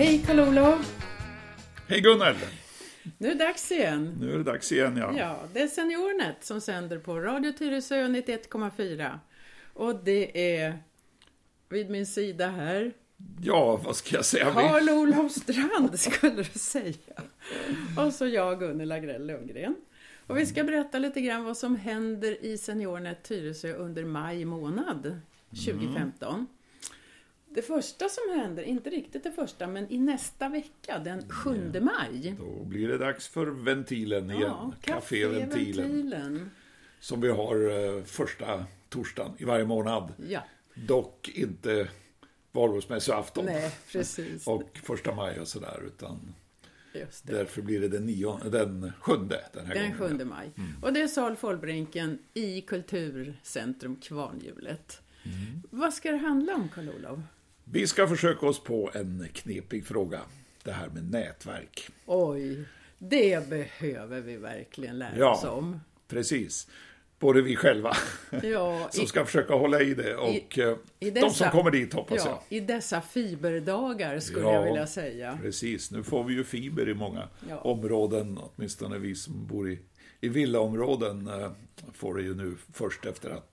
Hej Karl-Olof! Hej Gunnel! Nu är det dags igen. Nu är det dags igen ja. Ja, det är Seniornet som sänder på Radio Tyresö 91,4. Och det är vid min sida här Ja, vad ska jag säga? Karl-Olof Strand skulle du säga. Och så jag, Gunnel Agrell Lundgren. Och vi ska berätta lite grann vad som händer i Seniornet Tyresö under maj månad 2015. Mm. Det första som händer, inte riktigt det första, men i nästa vecka, den 7 maj. Då blir det dags för Ventilen igen. Ja, Café Ventilen. Som vi har uh, första torsdagen i varje månad. Ja. Dock inte valborgsmässoafton. Nej, precis. och första maj och sådär, utan Därför blir det den, nio, den sjunde den här Den gången. sjunde maj. Mm. Och det är Sal Follbrinken i Kulturcentrum Kvarnhjulet. Mm. Vad ska det handla om, Karl-Olof? Vi ska försöka oss på en knepig fråga. Det här med nätverk. Oj, det behöver vi verkligen lära ja, oss om. Precis. Både vi själva, ja, som i, ska försöka hålla i det, och i, i dessa, de som kommer dit hoppas ja, jag. I dessa fiberdagar skulle ja, jag vilja säga. Precis, nu får vi ju fiber i många områden, åtminstone vi som bor i, i villaområden eh, får det ju nu först efter att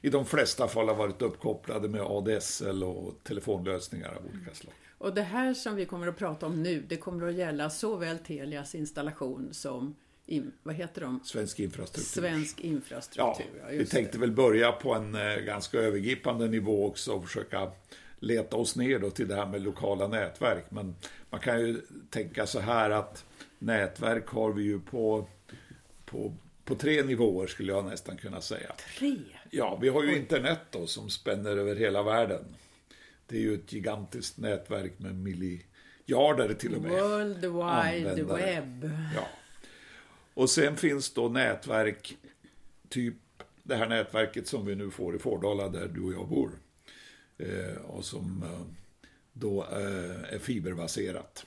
i de flesta fall har varit uppkopplade med ADSL och telefonlösningar av olika slag. Och det här som vi kommer att prata om nu, det kommer att gälla såväl Telias installation som in, vad heter de? Svensk infrastruktur. Svensk infrastruktur, ja, ja Vi tänkte det. väl börja på en eh, ganska övergripande nivå också och försöka leta oss ner då till det här med lokala nätverk. Men man kan ju tänka så här att nätverk har vi ju på, på, på tre nivåer skulle jag nästan kunna säga. Tre? Ja, vi har ju internet då som spänner över hela världen. Det är ju ett gigantiskt nätverk med miljarder till och med. World Wide Web. Ja. Och sen finns då nätverk, typ det här nätverket som vi nu får i Fårdala där du och jag bor. Eh, och som eh, då eh, är fiberbaserat.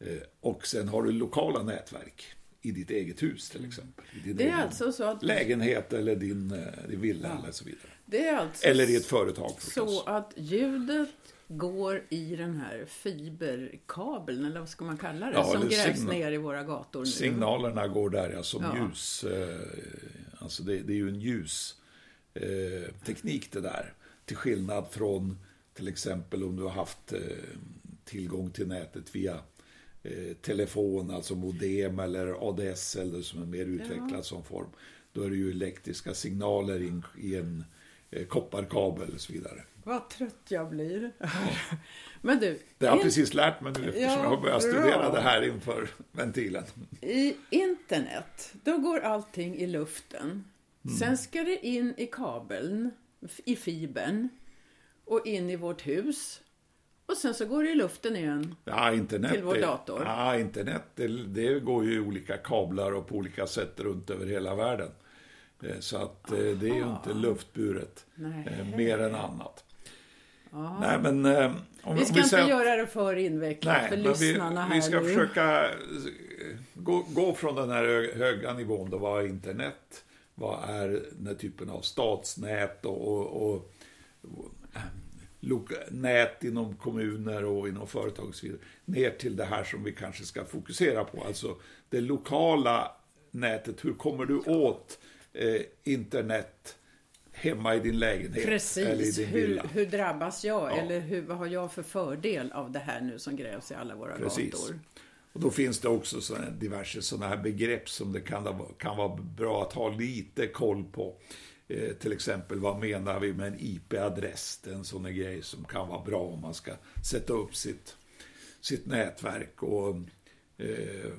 Eh, och sen har du lokala nätverk i ditt eget hus till exempel. I din det är alltså så att... Lägenhet eller din, eh, din villa ja. eller så vidare. Det är alltså eller i ett företag förstås. Så att ljudet går i den här fiberkabeln, eller vad ska man kalla det, ja, som grävs ner i våra gator nu. Signalerna går där ja, som ja. ljus. Eh, alltså det, det, är ju en ljusteknik det där. Till skillnad från till exempel om du har haft eh, tillgång till nätet via eh, telefon, alltså modem eller ADSL som är mer utvecklad ja. som form. Då är det ju elektriska signaler in, i en eh, kopparkabel och så vidare. Vad trött jag blir. Men du. Det har jag precis lärt mig nu eftersom ja, jag har börjat studera det här inför ventilen. I internet, då går allting i luften. Mm. Sen ska det in i kabeln, i fibern och in i vårt hus. Och sen så går det i luften igen ja, internet, till vår dator. Ja, internet det, det går ju i olika kablar och på olika sätt runt över hela världen. Eh, så att Aha. det är ju inte luftburet Nej. mer än annat. Ja. Nej, men, eh, om, vi ska inte säger, göra det för invecklat nej, för lyssnarna vi, här Vi ska nu. försöka gå, gå från den här höga nivån då, vad är internet? Vad är den här typen av statsnät och, och, och nät inom kommuner och inom företag och så vidare. Ner till det här som vi kanske ska fokusera på, alltså det lokala nätet. Hur kommer du åt eh, internet hemma i din lägenhet. Precis. Eller i din hur, villa. hur drabbas jag? Ja. Eller hur, vad har jag för fördel av det här nu som grävs i alla våra Precis. gator? Och då finns det också såna, diverse sådana här begrepp som det kan, kan vara bra att ha lite koll på. Eh, till exempel, vad menar vi med en IP-adress? Det är en sån grej som kan vara bra om man ska sätta upp sitt, sitt nätverk. Och eh,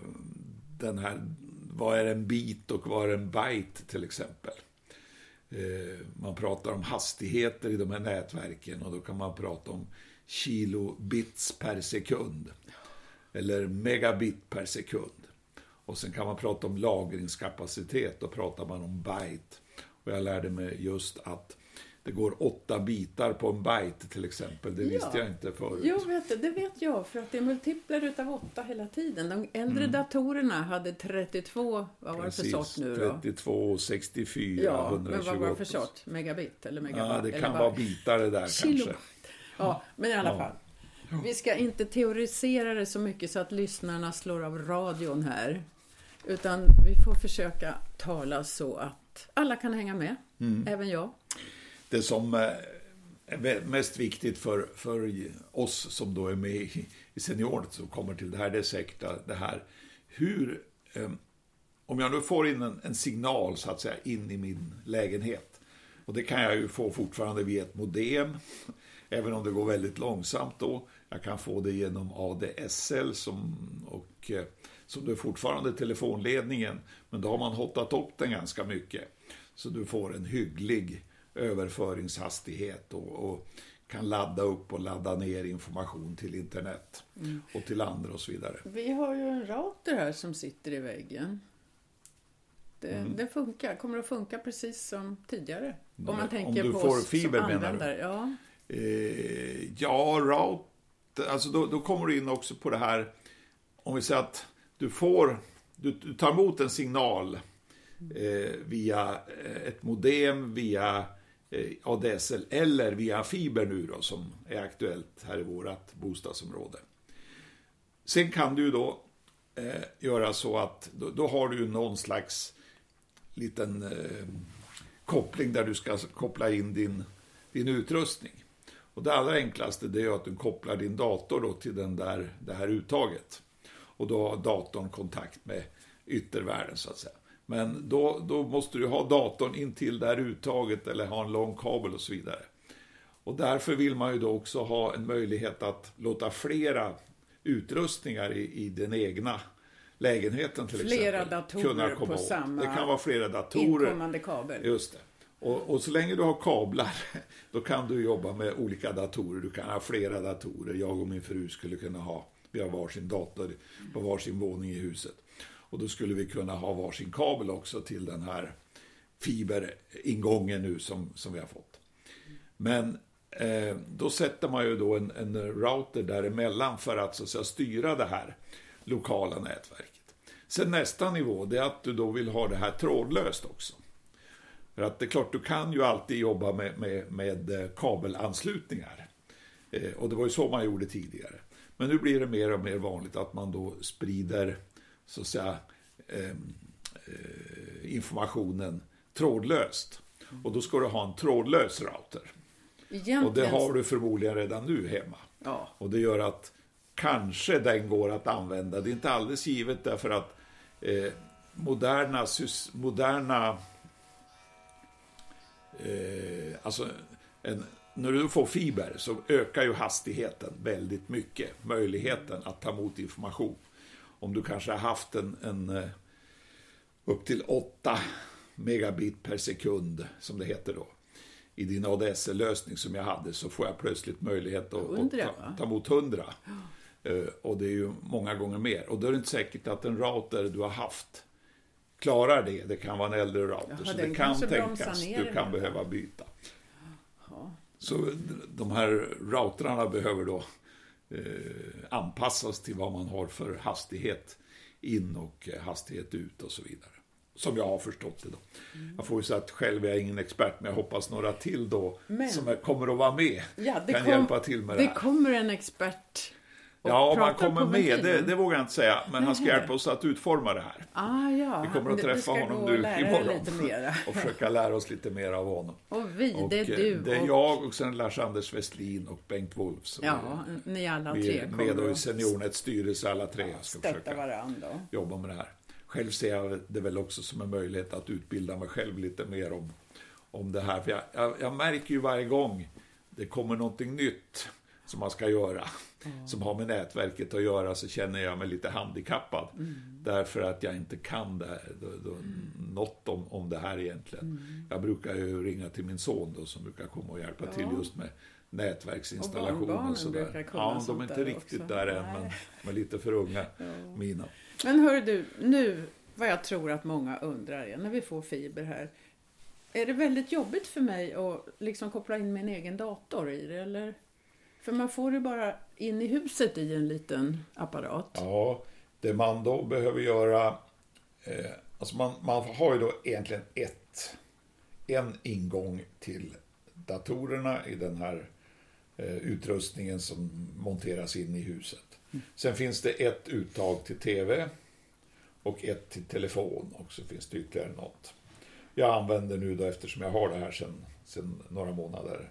den här, vad är en bit och vad är en byte till exempel? Eh, man pratar om hastigheter i de här nätverken och då kan man prata om kilobits per sekund. Eller megabit per sekund. Och sen kan man prata om lagringskapacitet, då pratar man om byte. Och jag lärde mig just att det går åtta bitar på en byte till exempel. Det Ja. visste jag inte förut. Jo, vet det vet jag, för att det är multiplar utav åtta hela tiden. De äldre datorerna hade 32, vad var det för sort nu då? 32, 64, Ja, 128. men vad var det för sort? Megabit eller megabyte? Ja, det kan vara bitar det där Kilo. kanske. Ja, men i alla Ja. fall. Vi ska inte teorisera det så mycket så att lyssnarna slår av radion här. Utan vi får försöka tala så att alla kan hänga med, mm. även jag. Det som eh, är mest viktigt för, för oss som då är med i, i som kommer till det här, det är säkert det här hur, eh, om jag nu får in en, en, signal så att säga in i min lägenhet, och det kan jag ju få fortfarande via ett modem, även om det går väldigt långsamt då. Jag kan få det genom ADSL som, och, eh, som är fortfarande telefonledningen, men då har man hotat upp den ganska mycket. Så du får en hygglig överföringshastighet och, och kan ladda upp och ladda ner information till internet mm. och till andra och så vidare. Vi har ju en router här som sitter i väggen. Det, mm. det funkar, kommer att funka precis som tidigare. Nej, om man tänker om du på får fiber menar du? Ja, eh, ja router, alltså då, då, kommer du in också på det här, om vi säger att du får, du, du tar emot en signal eh, via eh, ett modem, via Eh, ADSL eller via fiber nu då som är aktuellt här i vårt bostadsområde. Sen kan du då eh, göra så att då, då, har du någon slags liten eh, koppling där du ska koppla in din, din utrustning. Och det allra enklaste det är att du kopplar din dator då till den där, det här uttaget. Och då har datorn kontakt med yttervärlden så att säga. Men då, då måste du ha datorn in till det här uttaget eller ha en lång kabel och så vidare. Och därför vill man ju då också ha en möjlighet att låta flera utrustningar i, i den egna lägenheten till flera exempel. datorer kunna komma på åt. samma Det kan vara flera datorer. inkommande kabel. Just det. Och, och, så länge du har kablar, då kan du jobba med olika datorer. Du kan ha flera datorer. Jag och min fru skulle kunna ha, vi har varsin dator på varsin våning i huset. Och då skulle vi kunna ha varsin kabel också till den här fiberingången nu som, som vi har fått. Men eh, då sätter man ju då en, en router däremellan för att, så att säga, styra det här lokala nätverket. Sen nästa nivå, det är att du då vill ha det här trådlöst också. För att det är klart, du kan ju alltid jobba med, med, med eh, kabelanslutningar. Eh, och det var ju så man gjorde tidigare. Men nu blir det mer och mer vanligt att man då sprider så att säga, eh, eh, informationen trådlöst. Och då ska du ha en trådlös router. Egentligen... Och det har du förmodligen redan nu hemma. Ja. Och det gör att kanske den går att använda. Det är inte alldeles givet därför att eh, moderna, moderna eh, alltså en, när du får fiber så ökar ju hastigheten väldigt mycket. Möjligheten att ta emot information om du kanske har haft en, en eh, upp till 8 megabit per sekund, som det heter då, i din ADSL-lösning som jag hade, så får jag plötsligt möjlighet att, 100, att ta, ta emot 100. Uh, och det är ju många gånger mer. Och då är det inte säkert att en router du har haft klarar det. Det kan vara en äldre router. Jaha, så det kan tänkas du kan behöva byta. Så de här routrarna behöver då eh, anpassas till vad man har för hastighet in och eh, hastighet ut och så vidare. Som jag har förstått det då. Mm. Jag får ju säga att själv är jag ingen expert, men jag hoppas några till då men, som kommer att vara med ja, kan kom, hjälpa till med det, det här. Det kommer en expert Ja, om man kommer med, det, det, vågar jag inte säga. Men han ska hjälpa oss att utforma det här. Ah, ja. Vi kommer att träffa honom nu imorgon. och försöka lära oss lite mer av honom. Och vi, och det är du. Det är jag och sen Lars-Anders Westlin och Bengt Wolf. ja, ni alla tre vi är med och i Seniornets styrelse alla tre. Ja, ska försöka varandra. jobba med det här. Själv ser jag det väl också som en möjlighet att utbilda mig själv lite mer om, om det här. För jag, jag, jag märker ju varje gång det kommer någonting nytt som man ska göra, mm. som har med nätverket att göra, så känner jag mig lite handikappad. Mm. Därför att jag inte kan det här, då, då, mm. något om, om det här egentligen. Mm. Jag brukar ju ringa till min son då, som brukar komma och hjälpa ja. till just med nätverksinstallation och, och sådär. Ja, de är inte riktigt också. där än, men de är lite för unga, ja. mina. Men hör du, nu, vad jag tror att många undrar är, när vi får fiber här, är det väldigt jobbigt för mig att liksom koppla in min egen dator i det, eller? För man får det bara in i huset i en liten apparat. Ja, det man då behöver göra... Eh, alltså man, man har ju då egentligen ett, en ingång till datorerna i den här eh, utrustningen som monteras in i huset. Sen finns det ett uttag till TV och ett till telefon och så finns det ytterligare något. Jag använder nu då eftersom jag har det här sedan några månader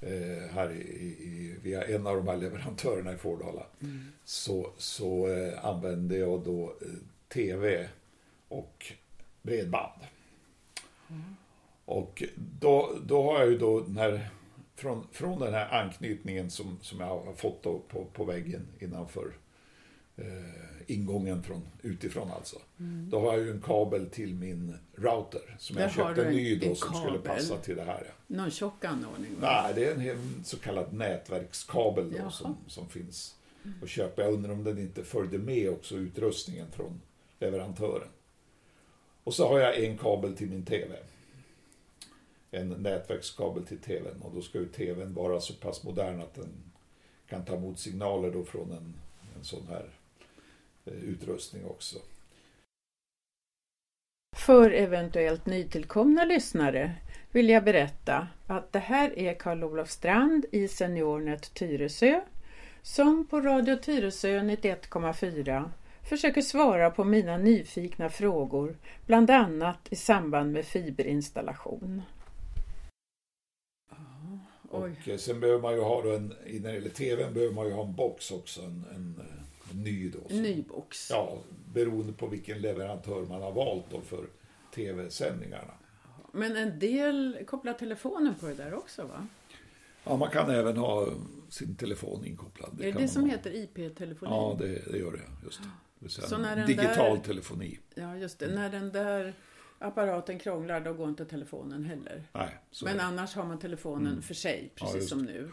eh, här i, i, via en av de här leverantörerna i Fårdala. Så, så eh, använder jag då eh, TV och bredband. Och då, då har jag ju då den här, från, från den här anknytningen som, som jag har fått på, på väggen innanför eh, ingången från, utifrån alltså. Då har jag ju en kabel till min router som Där jag köpte en- ny då som skulle kabel. passa till det här. Ja. Någon tjock anordning? Nej, det är en så kallad nätverkskabel då Jaha. som, som finns att köpa. Jag undrar om den inte följde med också utrustningen från leverantören. Och så har jag en kabel till min TV. En nätverkskabel till TVn och då ska ju TVn vara så pass modern att den kan ta emot signaler då från en, en sån här utrustning också. För eventuellt nytillkomna lyssnare vill jag berätta att det här är Karl-Olof Strand i Seniornet Tyresö som på Radio Tyresö 91,4 försöker svara på mina nyfikna frågor bland annat i samband med fiberinstallation. Och eh, sen behöver man ju ha då en, när det gäller TVn behöver man ju ha en box också, en, en, eh, en ny då. som- Ny box. Ja, beroende på vilken leverantör man har valt då för tv-sändningarna. Men en del kopplar telefonen på det där också va? Ja, man kan även ha sin telefon inkopplad. är det kan det man som ha. heter IP-telefoni? Ja, det, det gör det. Just det. det Så när den digital där- telefoni. Ja, just det. När den där apparaten krånglar då går inte telefonen heller. Nej, så Men är det. annars har man telefonen för sig, precis just som nu.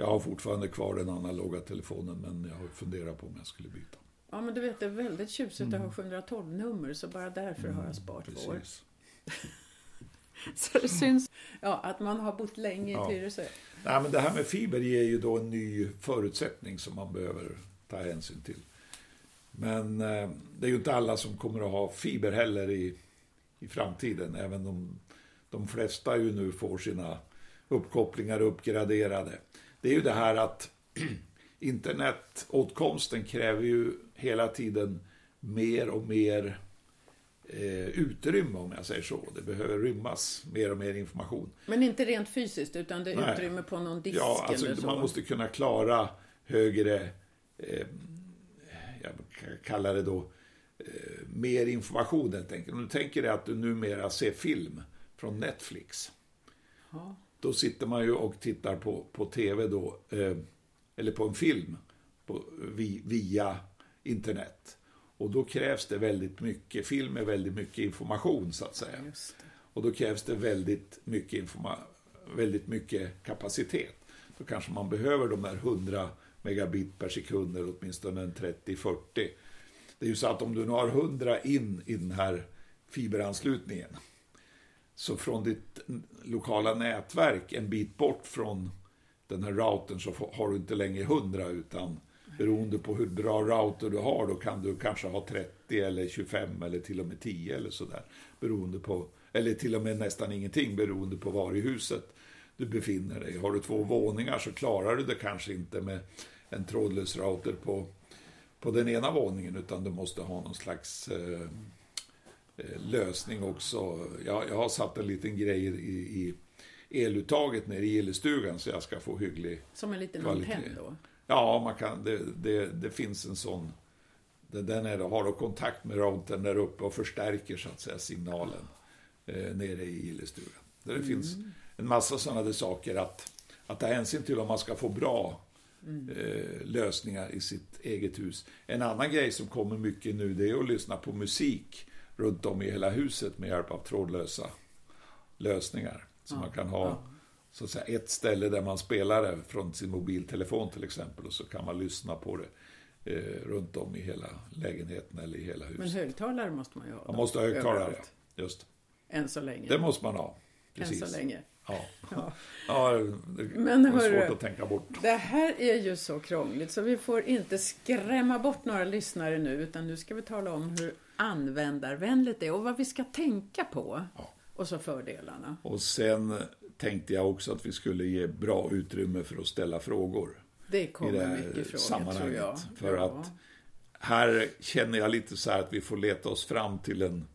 Jag har fortfarande kvar den analoga telefonen, men jag har funderat på om jag skulle byta. Ja, men du vet, det är väldigt tjusigt att ha 712-nummer, så bara därför har jag sparat år. Precis. Så det syns ja, att man har bott länge i Ja. Tyresö. Nej, men det här med fiber ger ju då en ny förutsättning som man behöver ta hänsyn till. Men eh, det är ju inte alla som kommer att ha fiber heller i, i framtiden, även om de flesta ju nu får sina uppkopplingar uppgraderade. Det är ju det här att internetåtkomsten kräver ju hela tiden mer och mer eh, utrymme, om jag säger så. Det behöver rymmas mer och mer information. Men inte rent fysiskt, utan det är Nej. utrymme på någon disk Ja, alltså eller så. man måste kunna klara högre, eh, jag kan kalla det då, eh, mer information helt enkelt. Om du tänker dig att du numera ser film från Netflix. Ja. Då sitter man ju och tittar på, på tv då, eh, eller på en film på, vi, via internet. Och då krävs det väldigt mycket, film är väldigt mycket information så att säga. Och då krävs det väldigt mycket, informa- väldigt mycket kapacitet. Då kanske man behöver de här 100 megabit per sekund eller åtminstone en 30-40. Det är ju så att om du nu har 100 in i den här fiberanslutningen så från ditt lokala nätverk en bit bort från den här routern så har du inte längre 100 utan beroende på hur bra router du har då kan du kanske ha 30 eller 25 eller till och med 10 eller sådär. Beroende på, eller till och med nästan ingenting beroende på var i huset du befinner dig. Har du två våningar så klarar du det kanske inte med en trådlös router på, på den ena våningen utan du måste ha någon slags eh, lösning också. Jag, jag har satt en liten grej i, i eluttaget nere i gillestugan så jag ska få hygglig... Som en liten Kvalitet. antenn då. Ja, man kan, det, det, det finns en sån... Den är, har då kontakt med routern där uppe och förstärker så att säga signalen eh, nere i gillestugan. Där det finns en massa sådana där saker att, att ta hänsyn till om man ska få bra eh, lösningar i sitt eget hus. En annan grej som kommer mycket nu det är att lyssna på musik runt om i hela huset med hjälp av trådlösa lösningar. Så man kan ha så att säga, ett ställe där man spelar det från sin mobiltelefon till exempel och så kan man lyssna på det eh, runt om i hela lägenheten eller i hela huset. Men högtalare måste man ju ha. man måste ha högtalare, överallt. ja. Just. Än så länge. Det måste man ha. Än Precis. så länge. Ja. Ja. ja, det Men är hörru- svårt att tänka bort. Det här är ju så krångligt så vi får inte skrämma bort några lyssnare nu utan nu ska vi tala om hur användarvänligt det är och vad vi ska tänka på. Ja. Och så fördelarna. Och sen tänkte jag också att vi skulle ge bra utrymme för att ställa frågor. Det kommer det mycket frågor tror jag. För ja. att här känner jag lite så här att vi får leta oss fram till en,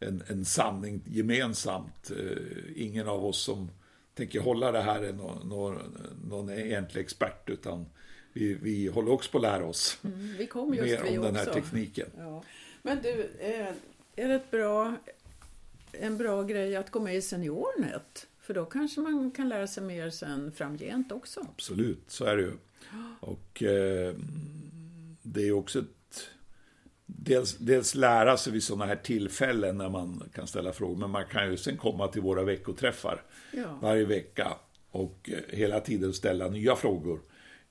en, en sanning gemensamt. Eh, ingen av oss som tänker hålla det här är någon, någon, någon egentlig expert utan vi, vi håller också på att lära oss mm, vi kom just mer om den här också. tekniken. Ja. Men du, är det ett bra, en bra grej att gå med i Seniornet? För då kanske man kan lära sig mer sen framgent också. Absolut, så är det ju. Och eh, det är också ett, dels, dels lära sig vid sådana här tillfällen när man kan ställa frågor, men man kan ju sen komma till våra veckoträffar ja. varje vecka och eh, hela tiden ställa nya frågor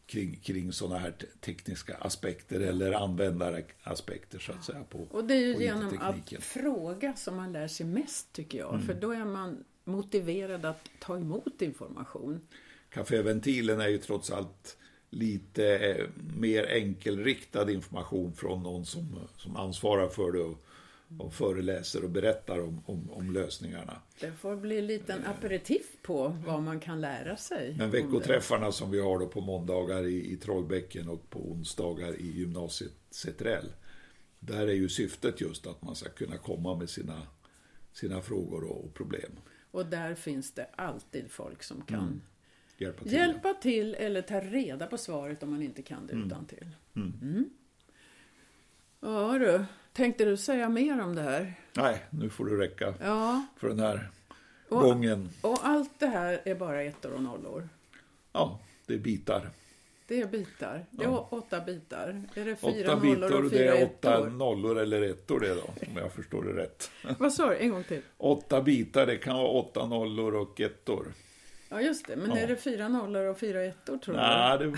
kring, kring sådana här tekniska aspekter eller användaraspekter så att säga. På, och det är ju genom att fråga som man lär sig mest tycker jag, mm. för då är man motiverad att ta emot information. Caféventilen är ju trots allt lite eh, mer enkelriktad information från någon som, som ansvarar för det och, och föreläser och berättar om, om, om, lösningarna. Det får bli en liten aperitif på vad man kan lära sig. Men veckoträffarna som vi har då på måndagar i, i Trollbäcken och på onsdagar i gymnasiet Cetrell. Där är ju syftet just att man ska kunna komma med sina, sina frågor och, och problem. Och där finns det alltid folk som kan mm. hjälpa, till. hjälpa till eller ta reda på svaret om man inte kan det mm. utan till. Mm. mm. Ja du, tänkte du säga mer om det här? Nej, nu får det räcka ja. för den här och, gången. Och allt det här är bara ettor och nollor? Ja, det är bitar. Det är bitar. Det är ja. åtta bitar. Är det fyra åtta nollor bitar, och fyra det är ettor? åtta nollor eller ettor det då, om jag förstår det rätt. Vad sa du? En gång till. Åtta bitar, det kan vara åtta nollor och ettor. Ja, just det. Men ja. är det fyra nollor och fyra ettor, tror Nej, du? Det,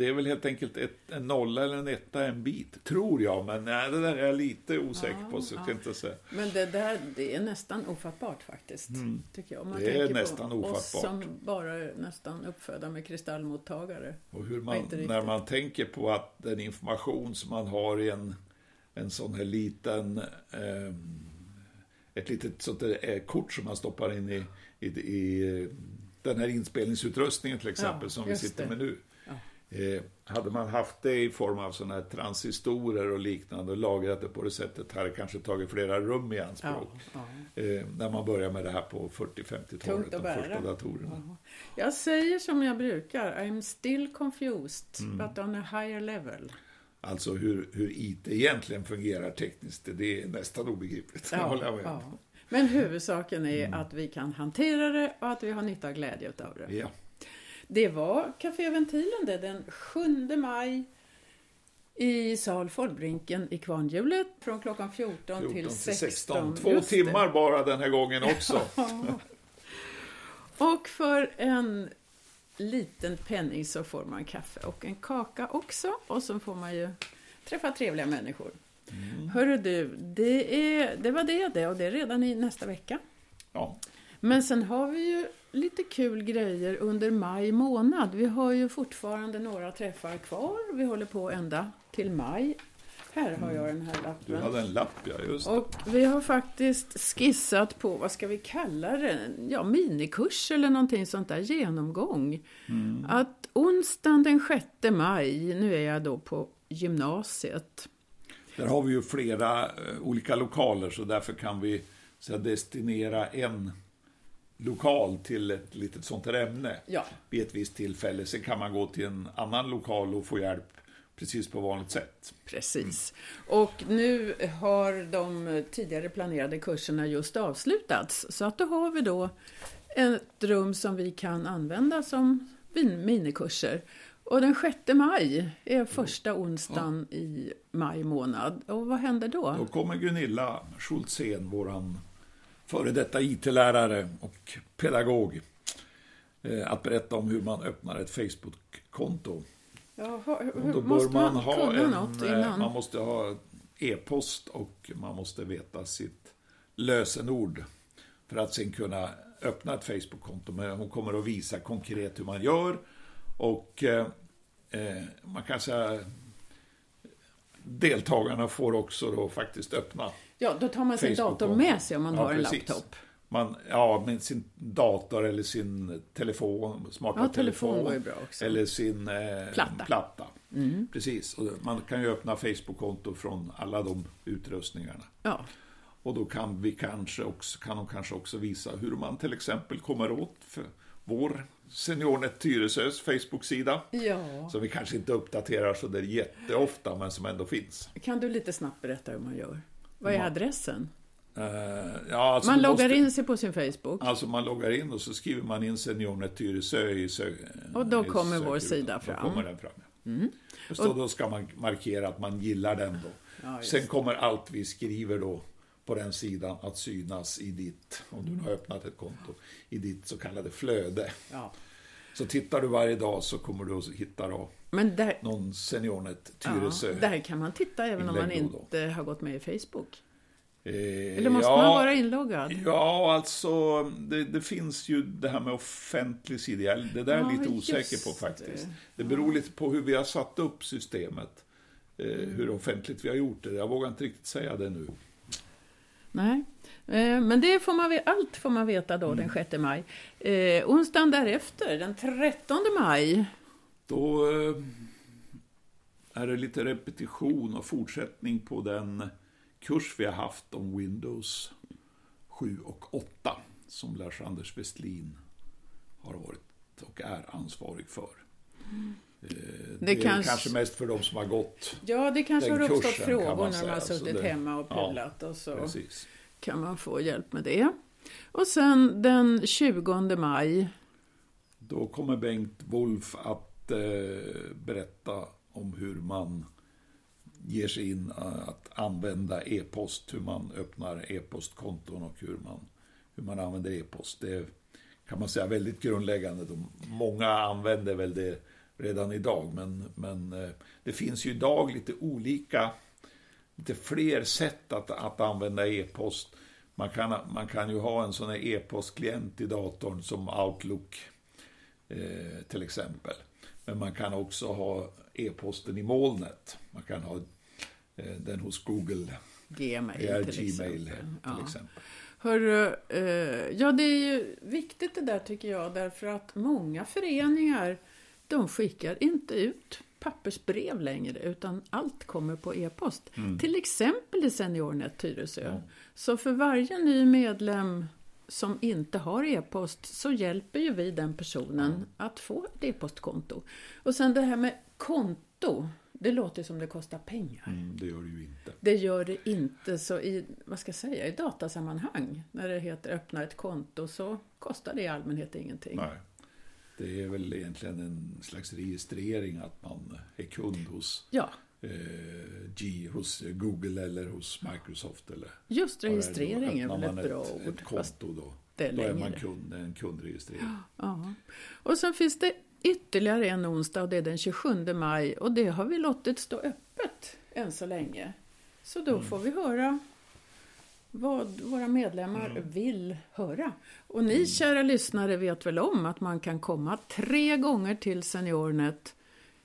det är väl helt enkelt ett, en nolla eller en etta en bit, tror jag. Men nej, det där är jag lite osäker ja, på, så jag kan inte säga. Men det där, det är nästan ofattbart faktiskt, mm. tycker jag. Man det är nästan ofattbart. oss som bara är nästan uppfödda med kristallmottagare. Och hur man, när man tänker på att den information som man har i en, en sån här liten eh, ett litet sånt där eh, kort som man stoppar in i, i, i den här inspelningsutrustningen till exempel ja, som vi sitter det. med nu. Eh, hade man haft det i form av sådana här transistorer och liknande och lagrat det på det sättet hade det kanske tagit flera rum i anspråk. Ja, ja. Eh, när man började med det här på 40-50-talet, de första datorerna. Ja. Jag säger som jag brukar, I'm still confused, mm. but on a higher level. Alltså hur, hur IT egentligen fungerar tekniskt, det är nästan obegripligt. Ja. Men huvudsaken är mm. att vi kan hantera det och att vi har nytta och glädje av det. Det var Café Ventilen det, den 7 maj i sal Folkbrinken i Kvarnhjulet från klockan 14, 14 till 16. 16. Två timmar bara den här gången också. och för en liten penning så får man kaffe och en kaka också och så får man ju träffa trevliga människor. Mm. Hörru du, det, är, det var det det och det är redan i nästa vecka. Ja. Men sen har vi ju lite kul grejer under maj månad. Vi har ju fortfarande några träffar kvar. Vi håller på ända till maj. Här har jag den här lappen. Du hade en lapp, ja. Just det. Och vi har faktiskt skissat på, vad ska vi kalla det? Ja, minikurs eller någonting sånt där, genomgång. Mm. Att onsdagen den 6 maj, nu är jag då på gymnasiet. Där har vi ju flera uh, olika lokaler, så därför kan vi så destinera en lokal till ett litet sånt här ämne ja. vid ett visst tillfälle. Sen kan man gå till en annan lokal och få hjälp precis på vanligt sätt. Precis. Och nu har de tidigare planerade kurserna just avslutats. Så att då har vi då ett rum som vi kan använda som minikurser. Och den 6 maj är första onsdagen ja. i maj månad. Och vad händer då? Då kommer Gunilla Schultzén, våran före detta IT-lärare och pedagog eh, att berätta om hur man öppnar ett Facebook-konto. Då bör man, ha en, eh? Man måste ha e-post och man måste veta sitt lösenord för att sen kunna öppna ett Facebook-konto. Men hon kommer att visa konkret hur man gör och eh, eh man kan säga deltagarna får också då faktiskt öppna Ja, då tar man sin dator med sig om man ja, har en precis. laptop. man, ja, med sin dator eller sin telefon, smarta Ja, telefon telefon. Eller sin eh, Platta. platta. Precis, och man kan ju öppna Facebook-konto från alla de utrustningarna. Ja, Och då kan vi kanske också, kan de kanske också visa hur man till exempel kommer åt för vår SeniorNet Tyresös Facebook-sida. ja. Som vi kanske inte uppdaterar så där jätteofta, men som ändå finns. Kan du lite snabbt berätta hur man gör? Vad är adressen? Eh, ja, alltså Man loggar måste- in sig på sin Facebook. Alltså man loggar in och så skriver man in SeniorNet Tyresö i sö- Och då i kommer vår sida Då fram. Mm. kommer den fram. ja. Just då, då ska man markera att man gillar den då. Ja, Sen kommer allt vi skriver då på den sidan att synas i ditt, om du nu har öppnat ett konto, i ditt så kallade flöde. Ja. Så tittar du varje dag så kommer du att hitta då Men där, någon SeniorNet ja, Tyresö. där kan man titta även om man inte har gått med i Facebook. Eh, Eller måste ja, man vara inloggad? Ja, alltså det, det finns ju det här med offentlig sida. Det där är jag Ja, lite osäker på faktiskt. det. Beror lite på hur vi har satt upp systemet. Eh, hur offentligt vi har gjort det. Jag vågar inte riktigt säga det nu. Nej, Eh, men det får man, allt får man veta då Mm. den 6 maj. Eh, onsdagen därefter, den 13 maj, Då eh, är det lite repetition och fortsättning på den kurs vi har haft om Windows 7 och 8 som Lars-Anders Westlin har varit och är ansvarig för. Eh, Det, är kanske- kanske mest för de som har gått. ja det kanske har uppstått kursen frågor när man har suttit det- hemma och ja, pullat och så Precis. kan man få hjälp med det. Och sen den 20 maj, Då kommer Bengt Wolf att eh, berätta om hur man ger sig in eh, att använda e-post, hur man öppnar e-postkonton och hur man, hur man använder e-post. Det kan man säga väldigt grundläggande. De, många använder väl det redan idag, men, men eh, det finns ju idag lite olika, lite fler sätt att, att använda e-post. Man kan, man kan ju ha en sån här e-postklient i datorn som Outlook eh, till exempel. Men man kan också ha e-posten i molnet. Man kan ha eh, den hos Google, Gmail ja, till Gmail exempel. till Ja. exempel. Hörru, eh, ja det är ju viktigt det där tycker jag därför att många föreningar de skickar inte ut pappersbrev längre utan allt kommer på e-post. Till exempel i SeniorNet Tyresö. Ja. Så för varje ny medlem som inte har e-post så hjälper ju vi den personen att få ett e-postkonto. Och sen det här med konto, det låter som det kostar pengar. Mm, det gör det ju inte. Det gör det inte. Så i, vad ska jag säga, i datasammanhang, när det heter öppna ett konto, så kostar det i allmänhet ingenting. Nej. Det är väl egentligen en slags registrering att man är kund hos, Ja, eh, G, hos Google eller hos Microsoft. Eller just registrering är väl ett bra ett, ord. Ett konto då. det är då är man längre. kund, en kundregistrering. Ja. Och sen finns det ytterligare en onsdag och det är den 27 maj och det har vi låtit stå öppet än så länge. Så då får vi höra vad våra medlemmar vill höra. Och ni kära lyssnare vet väl om att man kan komma tre gånger till SeniorNet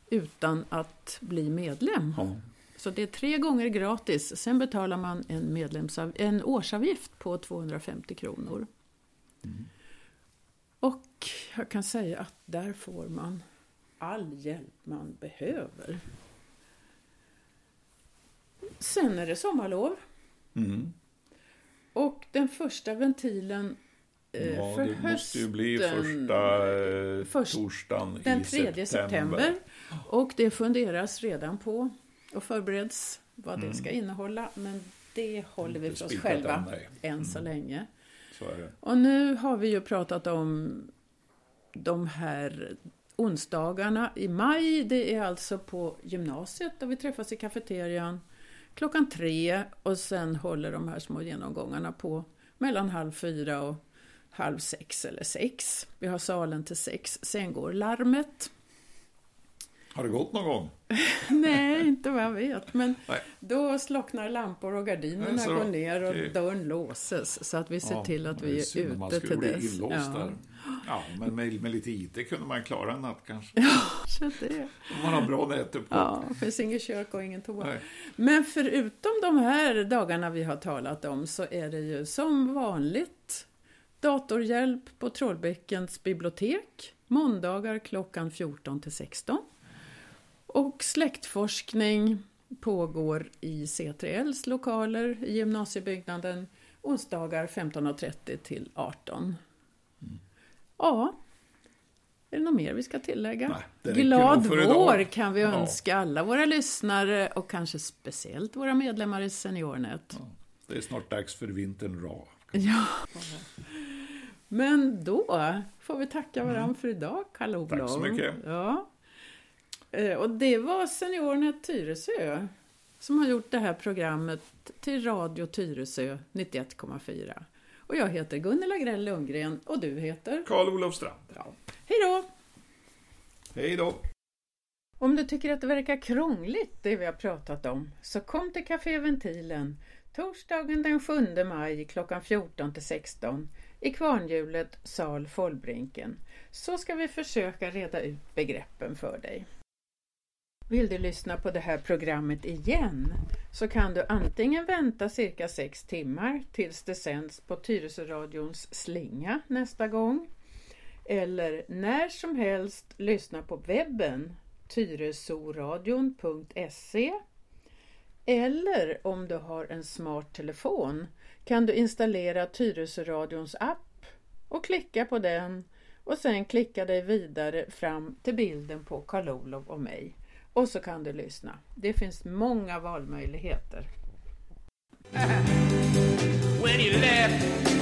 utan att bli medlem. Ja. Så det är tre gånger gratis. Sen betalar man en, medlemsav- en årsavgift på 250 kronor. Och jag kan säga att där får man all hjälp man behöver. Sen är det sommarlov. Mm. Och den första ventilen eh, Ja, för det hösten... måste ju bli första eh, Först- torsdagen Den i 3 september. Och det funderas redan på och förbereds vad det ska innehålla. Men det håller vi Mm. För oss själva än. Mm. än så länge. Så det. Och nu har vi ju pratat om de här onsdagarna i maj. Det är alltså på gymnasiet där vi träffas i kafeterian klockan tre och sen håller de här små genomgångarna på mellan halv fyra och halv sex eller sex. Vi har salen till sex. Sen går larmet. Har det gått någon gång? Nej, inte vad jag vet. Men Nej. då slocknar lampor och gardinerna så går ner och dörren låses. Så att vi ser till att vi är ute till dess. Ja. Ja, men med, med lite IT kunde man klara en natt kanske. Så det. Om man har bra nätuppkoppling. Ja, det finns inget kök och ingen toa. Nej. Men förutom de här dagarna vi har talat om så är det ju som vanligt datorhjälp på Trollbäckens bibliotek måndagar klockan 14 till 16. Och släktforskning pågår i C3Ls lokaler i gymnasiebyggnaden onsdagar 15.30 till 18. Ja, är det något mer vi ska tillägga? Nej, Glad vår kan vi önska ja. alla våra lyssnare och kanske speciellt våra medlemmar i SeniorNet. Ja, det är snart dags för vintern ra. Ja. Men då får vi tacka varandra mm. för idag, Karl-Olof. Tack så mycket. Ja. Eh, och det var SeniorNet Tyresö som har gjort det här programmet till Radio Tyresö 91,4. Och jag heter Gunilla Grell Lundgren och du heter? Karl-Olof Strand. Ja. Hej då! Hej då! Om du tycker att det verkar krångligt det vi har pratat om så kom till Café Ventilen torsdagen den 7 maj klockan 14 till 16 i Kvarnhjulet, sal Follbrinken så ska vi försöka reda ut begreppen för dig. Vill du lyssna på det här programmet igen så kan du antingen vänta cirka sex timmar tills det sänds på Tyresöradions slinga nästa gång eller när som helst lyssna på webben tyresoradion.se eller om du har en smart telefon kan du installera Tyresöradions app och klicka på den och sen klicka dig vidare fram till bilden på Karl-Olov och mig. Och så kan du lyssna. Det finns många valmöjligheter. When you left